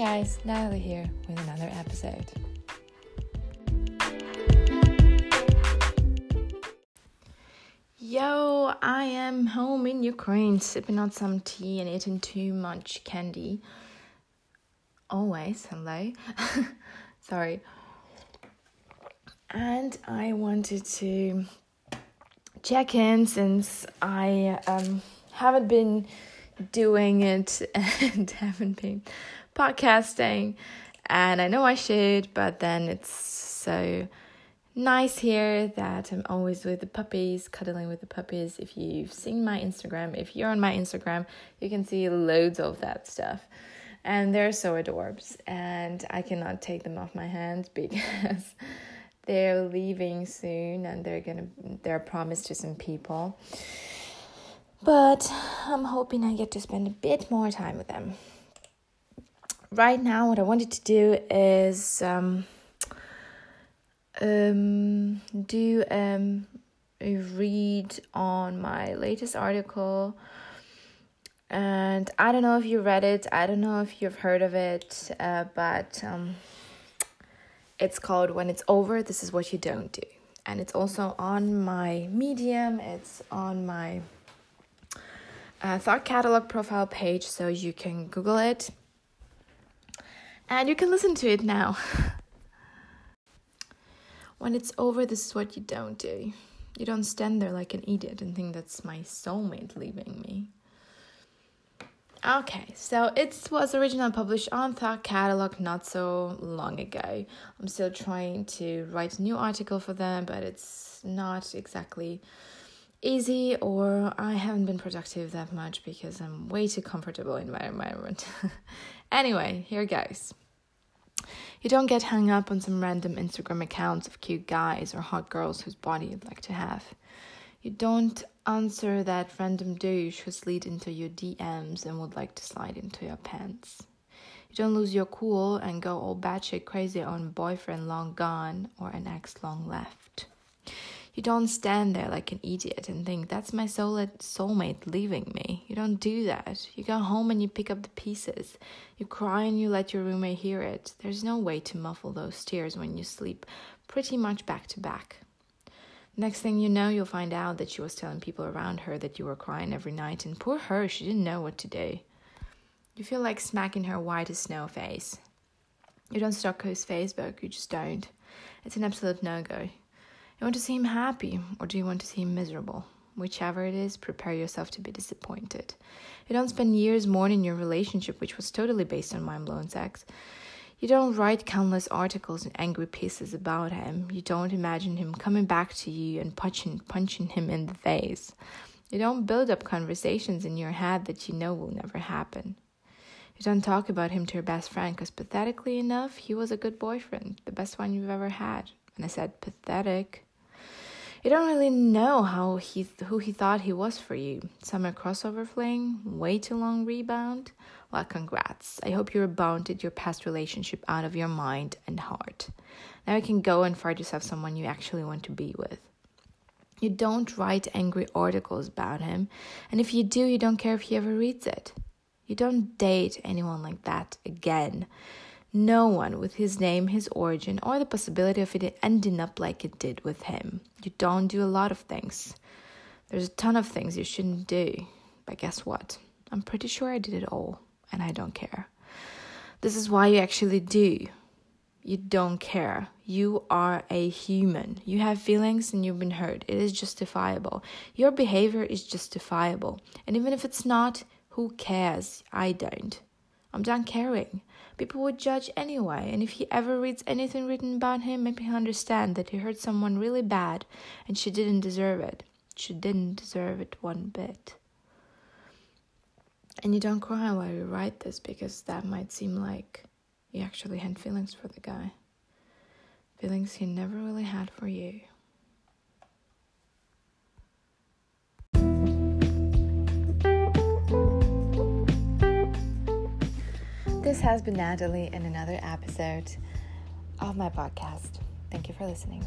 guys, Natalie here with another episode. Yo, I am home in Ukraine sipping on some tea and eating too much candy. Always, hello. Sorry. And I wanted to check in since I um, haven't been doing it and haven't been podcasting. And I know I should, but then it's so nice here that I'm always with the puppies, cuddling with the puppies. If you've seen my Instagram, if you're on my Instagram, you can see loads of that stuff. And they're so adorbs, and I cannot take them off my hands because they're leaving soon and they're gonna they're promised to some people. But I'm hoping I get to spend a bit more time with them. Right now, what I wanted to do is um, um, do um, a read on my latest article. And I don't know if you read it, I don't know if you've heard of it, uh, but um, it's called When It's Over, This Is What You Don't Do. And it's also on my Medium, it's on my uh, Thought Catalog profile page, so you can Google it and you can listen to it now. when it's over, this is what you don't do. You don't stand there like an idiot and think that's my soulmate leaving me. Okay, so it was originally published on Thought Catalog not so long ago. I'm still trying to write a new article for them, but it's not exactly easy or I haven't been productive that much because I'm way too comfortable in my environment. anyway, here goes. You don't get hung up on some random Instagram accounts of cute guys or hot girls whose body you'd like to have. You don't answer that random douche who slid into your DMs and would like to slide into your pants. You don't lose your cool and go all batshit crazy on boyfriend long gone or an ex long left. You don't stand there like an idiot and think, that's my soul soulmate leaving me. You don't do that. You go home and you pick up the pieces. You cry and you let your roommate hear it. There's no way to muffle those tears when you sleep pretty much back to back. Next thing you know, you'll find out that she was telling people around her that you were crying every night, and poor her, she didn't know what to do. You feel like smacking her white as snow face. You don't stalk his Facebook, you just don't. It's an absolute no go. You want to see him happy, or do you want to see him miserable? Whichever it is, prepare yourself to be disappointed. You don't spend years mourning your relationship, which was totally based on mind blowing sex. You don't write countless articles and angry pieces about him. You don't imagine him coming back to you and punching, punching him in the face. You don't build up conversations in your head that you know will never happen. You don't talk about him to your best friend because, pathetically enough, he was a good boyfriend, the best one you've ever had. And I said, pathetic. You don't really know how he who he thought he was for you. Summer crossover fling, way too long rebound. Well, congrats. I hope you rebounded your past relationship out of your mind and heart. Now you can go and find yourself someone you actually want to be with. You don't write angry articles about him, and if you do, you don't care if he ever reads it. You don't date anyone like that again no one with his name, his origin, or the possibility of it ending up like it did with him. You don't do a lot of things. There's a ton of things you shouldn't do. But guess what? I'm pretty sure I did it all, and I don't care. This is why you actually do. You don't care. You are a human. You have feelings and you've been hurt. It is justifiable. Your behavior is justifiable. And even if it's not, who cares? I don't. I'm done caring people would judge anyway. And if he ever reads anything written about him, maybe he'll understand that he hurt someone really bad and she didn't deserve it. She didn't deserve it one bit. And you don't cry while you write this because that might seem like you actually had feelings for the guy. Feelings he never really had for you. This has been Natalie in another episode of my podcast. Thank you for listening.